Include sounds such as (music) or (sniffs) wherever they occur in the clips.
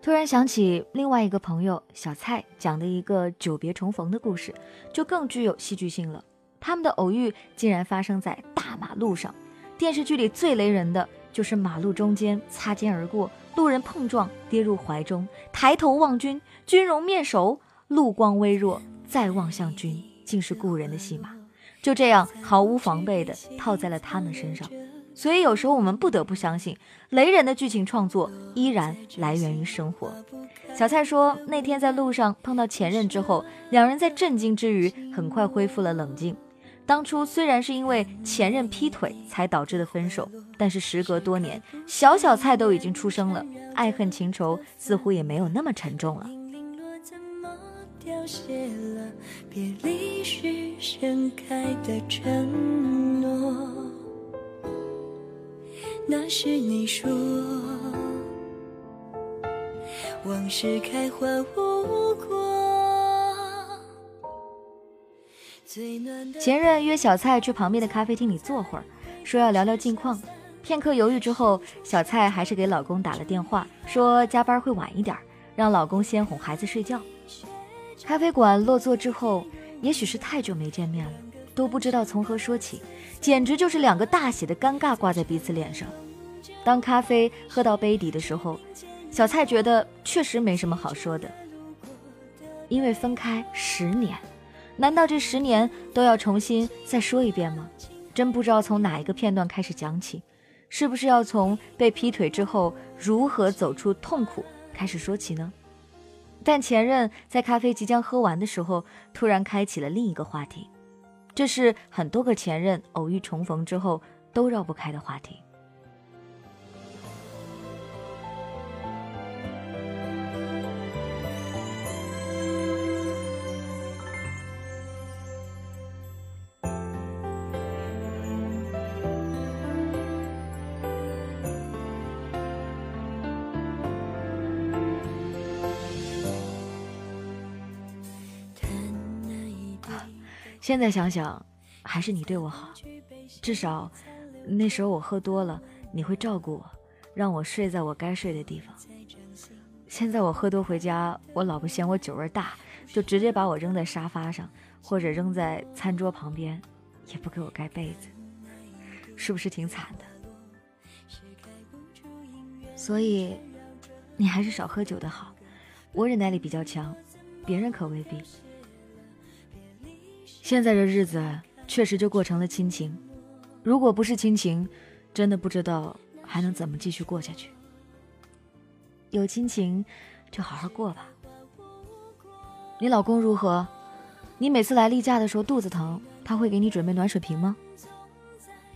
突然想起另外一个朋友小蔡讲的一个久别重逢的故事，就更具有戏剧性了。他们的偶遇竟然发生在大马路上。电视剧里最雷人的就是马路中间擦肩而过，路人碰撞跌入怀中，抬头望君，君容面熟，路光微弱，再望向君，竟是故人的戏码。就这样毫无防备的套在了他们身上。所以有时候我们不得不相信，雷人的剧情创作依然来源于生活。小蔡说，那天在路上碰到前任之后，两人在震惊之余，很快恢复了冷静。当初虽然是因为前任劈腿才导致的分手，但是时隔多年，小小蔡都已经出生了，爱恨情仇似乎也没有那么沉重了。那是你说，往事开花无果。前任约小蔡去旁边的咖啡厅里坐会儿，说要聊聊近况。片刻犹豫之后，小蔡还是给老公打了电话，说加班会晚一点，让老公先哄孩子睡觉。咖啡馆落座之后，也许是太久没见面了。都不知道从何说起，简直就是两个大写的尴尬挂在彼此脸上。当咖啡喝到杯底的时候，小蔡觉得确实没什么好说的，因为分开十年，难道这十年都要重新再说一遍吗？真不知道从哪一个片段开始讲起，是不是要从被劈腿之后如何走出痛苦开始说起呢？但前任在咖啡即将喝完的时候，突然开启了另一个话题。这是很多个前任偶遇重逢之后都绕不开的话题。现在想想，还是你对我好，至少那时候我喝多了，你会照顾我，让我睡在我该睡的地方。现在我喝多回家，我老婆嫌我酒味大，就直接把我扔在沙发上，或者扔在餐桌旁边，也不给我盖被子，是不是挺惨的？所以，你还是少喝酒的好，我忍耐力比较强，别人可未必。现在这日子确实就过成了亲情，如果不是亲情，真的不知道还能怎么继续过下去。有亲情，就好好过吧。你老公如何？你每次来例假的时候肚子疼，他会给你准备暖水瓶吗？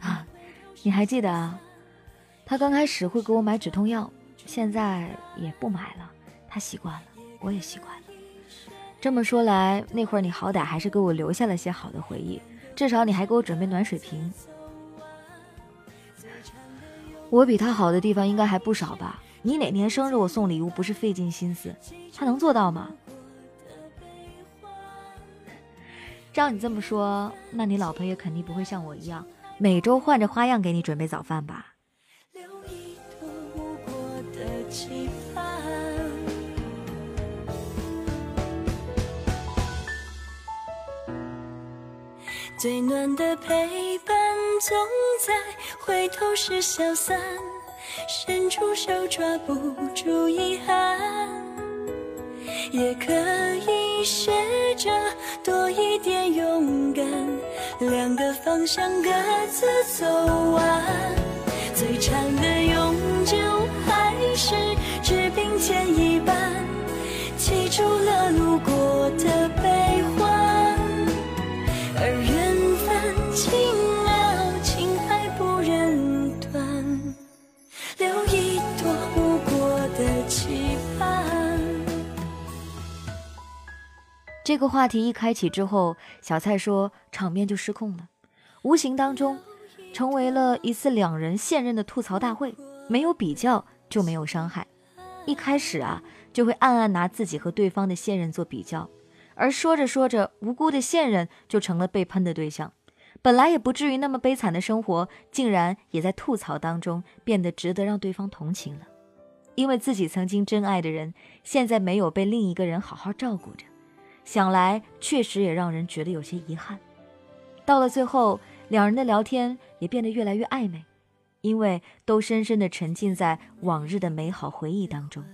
啊，你还记得啊？他刚开始会给我买止痛药，现在也不买了，他习惯了，我也习惯了。这么说来，那会儿你好歹还是给我留下了些好的回忆，至少你还给我准备暖水瓶。我比他好的地方应该还不少吧？你哪年生日我送礼物不是费尽心思？他能做到吗？照你这么说，那你老婆也肯定不会像我一样，每周换着花样给你准备早饭吧？最暖的陪伴，总在回头时消散。伸出手抓不住遗憾，也可以学着多一点勇敢。两个方向各自走完，最长的这个话题一开启之后，小蔡说场面就失控了，无形当中成为了一次两人现任的吐槽大会。没有比较就没有伤害，一开始啊就会暗暗拿自己和对方的现任做比较，而说着说着，无辜的现任就成了被喷的对象。本来也不至于那么悲惨的生活，竟然也在吐槽当中变得值得让对方同情了。因为自己曾经真爱的人，现在没有被另一个人好好照顾着，想来确实也让人觉得有些遗憾。到了最后，两人的聊天也变得越来越暧昧，因为都深深的沉浸在往日的美好回忆当中，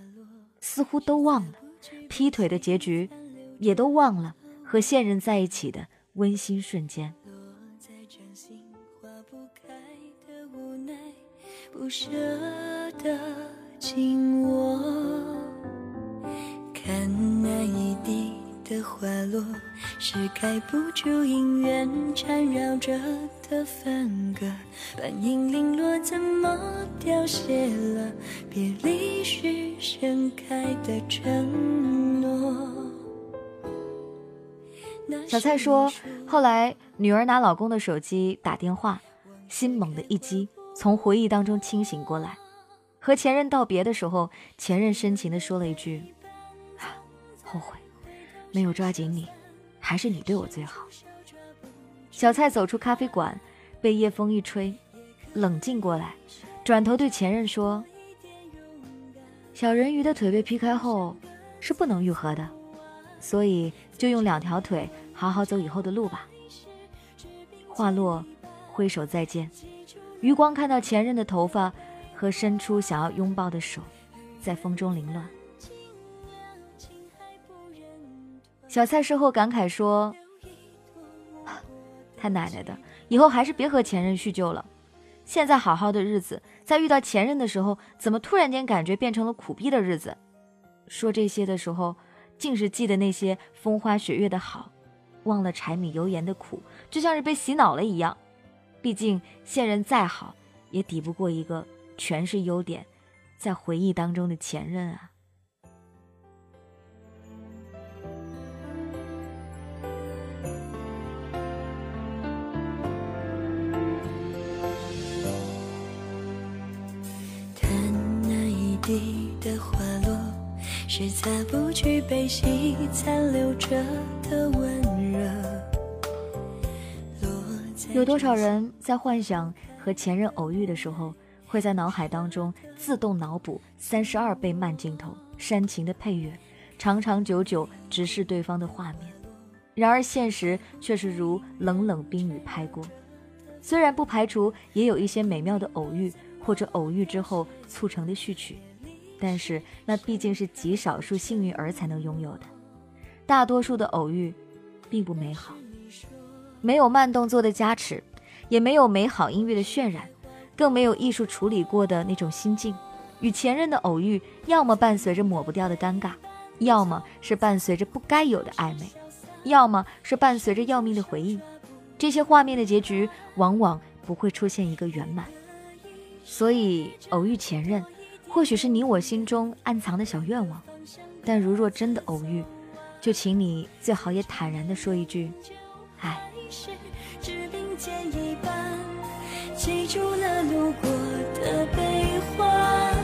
似乎都忘了劈腿的结局，也都忘了和现任在一起的温馨瞬间。不舍得。紧握，的花落，是盖不住姻缘缠绕着的分割。半影零落，怎么凋谢了别离时盛开的承诺？小蔡说，后来女儿拿老公的手机打电话，心猛地一击，从回忆当中清醒过来。和前任道别的时候，前任深情地说了一句：“啊后悔，没有抓紧你，还是你对我最好。”小蔡走出咖啡馆，被夜风一吹，冷静过来，转头对前任说：“小人鱼的腿被劈开后是不能愈合的，所以就用两条腿好好走以后的路吧。”话落，挥手再见。余光看到前任的头发。和伸出想要拥抱的手，在风中凌乱。小蔡事后感慨说：“他奶奶的，以后还是别和前任叙旧了。现在好好的日子，在遇到前任的时候，怎么突然间感觉变成了苦逼的日子？”说这些的时候，竟是记得那些风花雪月的好，忘了柴米油盐的苦，就像是被洗脑了一样。毕竟现任再好，也抵不过一个。全是优点，在回忆当中的前任啊。地的花落，是擦不去悲喜残留着的温热。有多少人在幻想和前任偶遇的时候？会在脑海当中自动脑补三十二倍慢镜头、煽情的配乐、长长久久直视对方的画面。然而现实却是如冷冷冰雨拍过。虽然不排除也有一些美妙的偶遇，或者偶遇之后促成的序曲，但是那毕竟是极少数幸运儿才能拥有的。大多数的偶遇，并不美好，没有慢动作的加持，也没有美好音乐的渲染。更没有艺术处理过的那种心境，与前任的偶遇，要么伴随着抹不掉的尴尬，要么是伴随着不该有的暧昧，要么是伴随着要命的回忆。这些画面的结局，往往不会出现一个圆满。所以，偶遇前任，或许是你我心中暗藏的小愿望。但如若真的偶遇，就请你最好也坦然的说一句：“唉。”记住了路过的悲欢，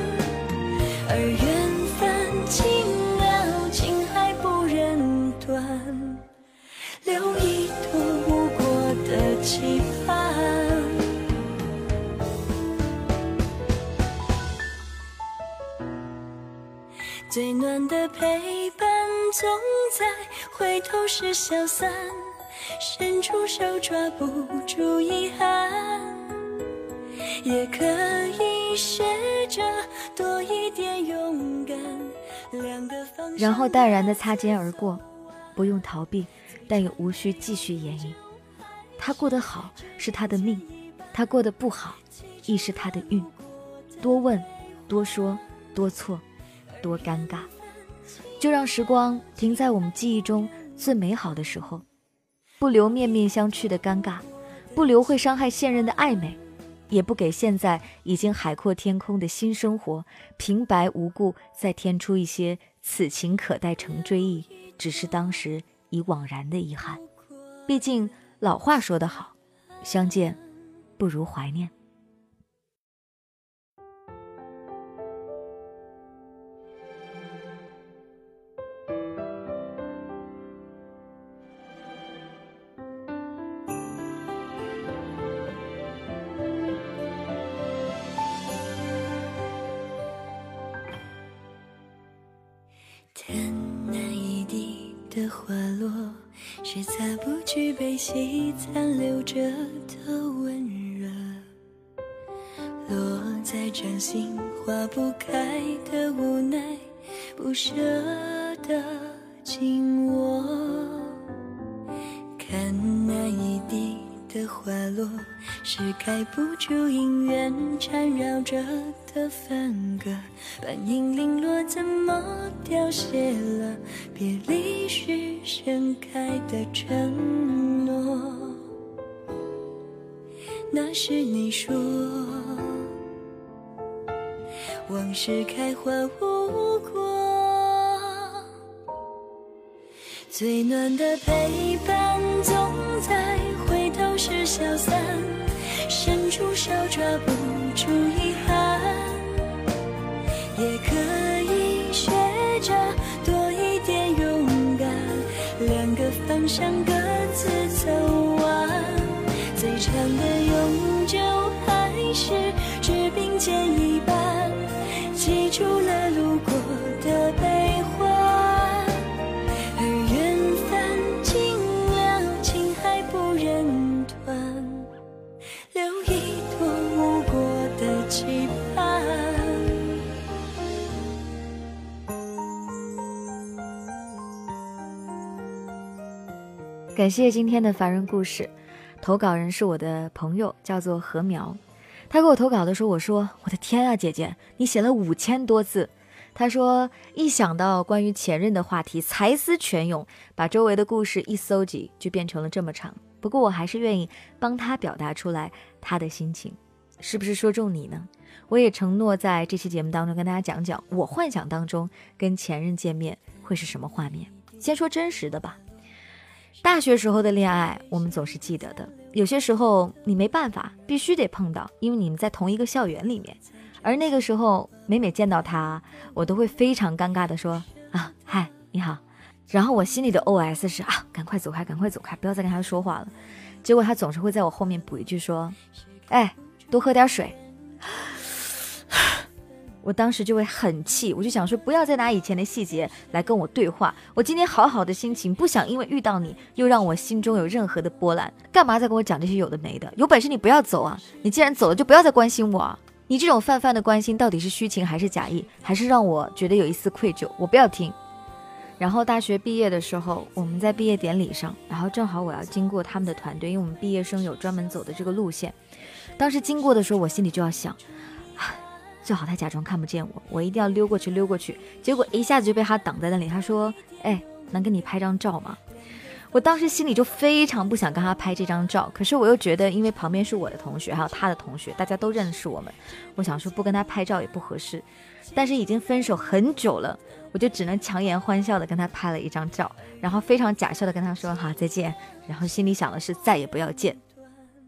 陪伴，总在回头时消散，伸出手抓不住遗憾。也可以学着多一点勇敢。然后淡然的擦肩而过，不用逃避，但也无需继续演绎。他过得好是他的命，他过得不好亦是他的运。多问，多说，多错，多尴尬，就让时光停在我们记忆中最美好的时候，不留面面相觑的尴尬，不留会伤害现任的暧昧。也不给现在已经海阔天空的新生活平白无故再添出一些此情可待成追忆，只是当时已惘然的遗憾。毕竟老话说得好，相见不如怀念。的花落，是擦不去悲喜残留着的温热，落在掌心化不开的无奈，不舍得紧握。看那一滴的花落，是盖不住姻缘缠绕着的分割。半影零落，怎么凋谢了？别离时盛开的承诺。那是你说，往事开花无果，最暖的陪伴总在是消散，伸出手抓不住感谢今天的凡人故事，投稿人是我的朋友，叫做何苗。他给我投稿的时候，我说：“我的天啊，姐姐，你写了五千多字。”他说：“一想到关于前任的话题，才思泉涌，把周围的故事一搜集，就变成了这么长。不过我还是愿意帮他表达出来他的心情，是不是说中你呢？我也承诺在这期节目当中跟大家讲讲我幻想当中跟前任见面会是什么画面。先说真实的吧。”大学时候的恋爱，我们总是记得的。有些时候你没办法，必须得碰到，因为你们在同一个校园里面。而那个时候，每每见到他，我都会非常尴尬的说：“啊，嗨，你好。”然后我心里的 OS 是：“啊，赶快走开，赶快走开，不要再跟他说话了。”结果他总是会在我后面补一句说：“哎，多喝点水。”我当时就会很气，我就想说，不要再拿以前的细节来跟我对话。我今天好好的心情，不想因为遇到你，又让我心中有任何的波澜。干嘛再跟我讲这些有的没的？有本事你不要走啊！你既然走了，就不要再关心我啊！你这种泛泛的关心，到底是虚情还是假意，还是让我觉得有一丝愧疚？我不要听。然后大学毕业的时候，我们在毕业典礼上，然后正好我要经过他们的团队，因为我们毕业生有专门走的这个路线。当时经过的时候，我心里就要想。最好他假装看不见我，我一定要溜过去，溜过去。结果一下子就被他挡在那里。他说：“哎，能跟你拍张照吗？”我当时心里就非常不想跟他拍这张照，可是我又觉得，因为旁边是我的同学，还有他的同学，大家都认识我们，我想说不跟他拍照也不合适。但是已经分手很久了，我就只能强颜欢笑的跟他拍了一张照，然后非常假笑的跟他说：“好，再见。”然后心里想的是再也不要见。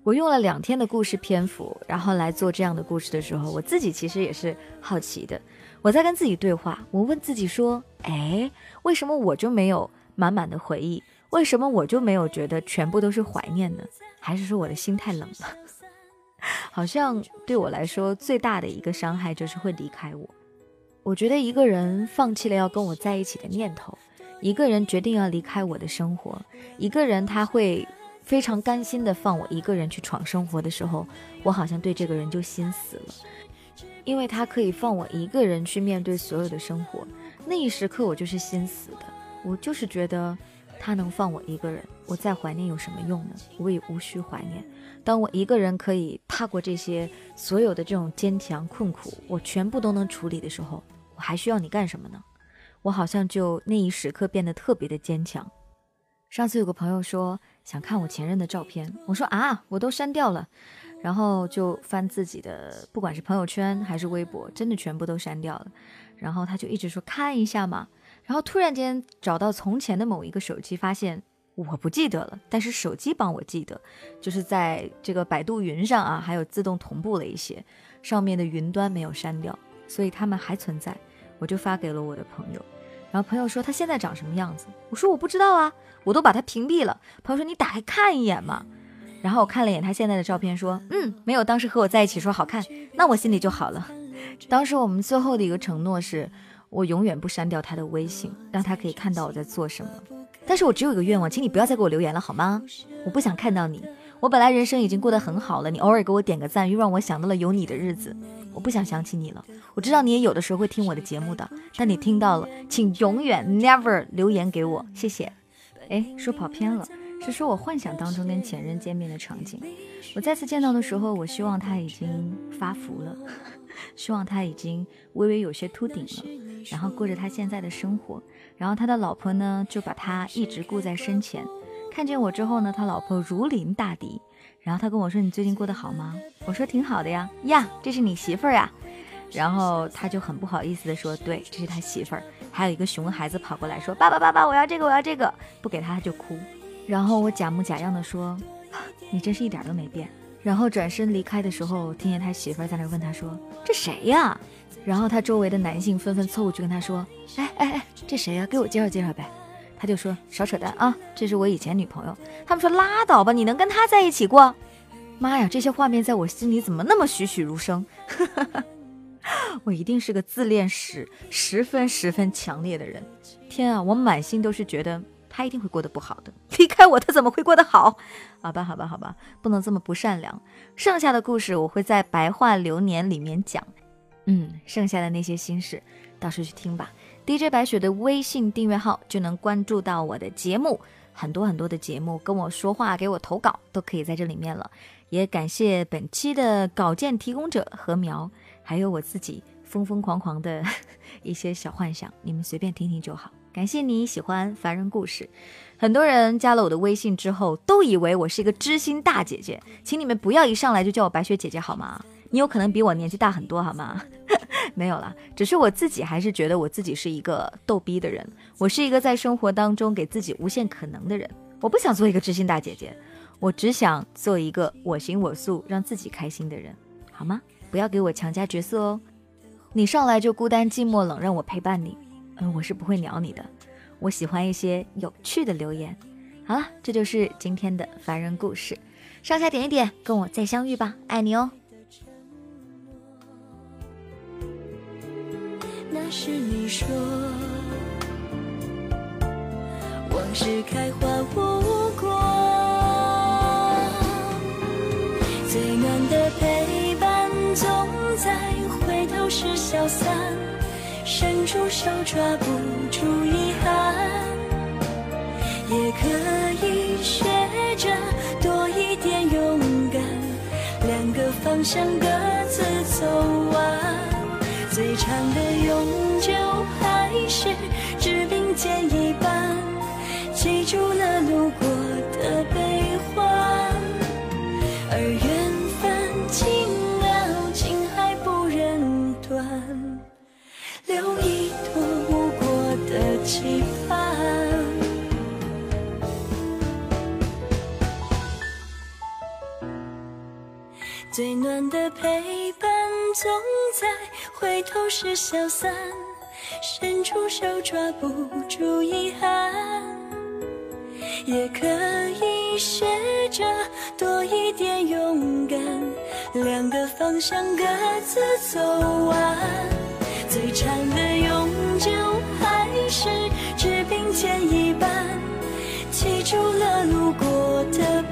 我用了两天的故事篇幅，然后来做这样的故事的时候，我自己其实也是好奇的。我在跟自己对话，我问自己说：“哎，为什么我就没有满满的回忆？为什么我就没有觉得全部都是怀念呢？还是说我的心太冷了？(laughs) 好像对我来说最大的一个伤害就是会离开我。我觉得一个人放弃了要跟我在一起的念头，一个人决定要离开我的生活，一个人他会。”非常甘心的放我一个人去闯生活的时候，我好像对这个人就心死了，因为他可以放我一个人去面对所有的生活，那一时刻我就是心死的，我就是觉得他能放我一个人，我再怀念有什么用呢？我也无需怀念。当我一个人可以踏过这些所有的这种坚强困苦，我全部都能处理的时候，我还需要你干什么呢？我好像就那一时刻变得特别的坚强。上次有个朋友说。想看我前任的照片，我说啊，我都删掉了，然后就翻自己的，不管是朋友圈还是微博，真的全部都删掉了。然后他就一直说看一下嘛，然后突然间找到从前的某一个手机，发现我不记得了，但是手机帮我记得，就是在这个百度云上啊，还有自动同步了一些，上面的云端没有删掉，所以他们还存在。我就发给了我的朋友，然后朋友说他现在长什么样子，我说我不知道啊。我都把他屏蔽了。朋友说：“你打开看一眼嘛。”然后我看了一眼他现在的照片，说：“嗯，没有当时和我在一起说好看。”那我心里就好了。当时我们最后的一个承诺是，我永远不删掉他的微信，让他可以看到我在做什么。但是我只有一个愿望，请你不要再给我留言了，好吗？我不想看到你。我本来人生已经过得很好了，你偶尔给我点个赞，又让我想到了有你的日子。我不想想起你了。我知道你也有的时候会听我的节目的，但你听到了，请永远 never 留言给我，谢谢。哎，说跑偏了，是说我幻想当中跟前任见面的场景。我再次见到的时候，我希望他已经发福了，(laughs) 希望他已经微微有些秃顶了，然后过着他现在的生活。然后他的老婆呢，就把他一直顾在身前。看见我之后呢，他老婆如临大敌。然后他跟我说：“你最近过得好吗？”我说：“挺好的呀。”呀，这是你媳妇儿呀。然后他就很不好意思的说：“对，这是他媳妇儿。”还有一个熊孩子跑过来说：“爸爸，爸爸，我要这个，我要这个。”不给他他就哭。然后我假模假样的说：“ (sniffs) 你真是一点都没变。”然后转身离开的时候，听见他媳妇儿在那问他说：“这谁呀？”然后他周围的男性纷纷凑过去跟他说：“哎哎哎，这谁呀？给我介绍介绍呗。”他就说：“少扯淡啊，这是我以前女朋友。”他们说：“拉倒吧，你能跟他在一起过？”妈呀，这些画面在我心里怎么那么栩栩如生？(laughs) 我一定是个自恋史十分十分强烈的人。天啊，我满心都是觉得他一定会过得不好的。(laughs) 离开我，他怎么会过得好？好吧，好吧，好吧，不能这么不善良。剩下的故事我会在白话流年里面讲。嗯，剩下的那些心事，到时候去听吧。DJ 白雪的微信订阅号就能关注到我的节目，很多很多的节目，跟我说话，给我投稿都可以在这里面了。也感谢本期的稿件提供者何苗，还有我自己疯疯狂狂的 (laughs) 一些小幻想，你们随便听听就好。感谢你喜欢凡人故事，很多人加了我的微信之后，都以为我是一个知心大姐姐，请你们不要一上来就叫我白雪姐姐好吗？你有可能比我年纪大很多，好吗？(laughs) 没有了，只是我自己还是觉得我自己是一个逗逼的人，我是一个在生活当中给自己无限可能的人。我不想做一个知心大姐姐，我只想做一个我行我素、让自己开心的人，好吗？不要给我强加角色哦。你上来就孤单寂寞冷，让我陪伴你，嗯，我是不会鸟你的。我喜欢一些有趣的留言。好了，这就是今天的凡人故事，上下点一点，跟我再相遇吧，爱你哦。是你说，往事开花无果，最暖的陪伴总在回头时消散，伸出手抓不住遗憾，也可以学着多一点勇敢，两个方向各自走完。长的永久还是只并肩一半，记住了路过的悲欢，而缘分尽了，情还不忍断，留一朵无果的期盼。最暖的陪总在回头时消散，伸出手抓不住遗憾，也可以学着多一点勇敢，两个方向各自走完，最长的永久还是只并肩一半，记住了路过的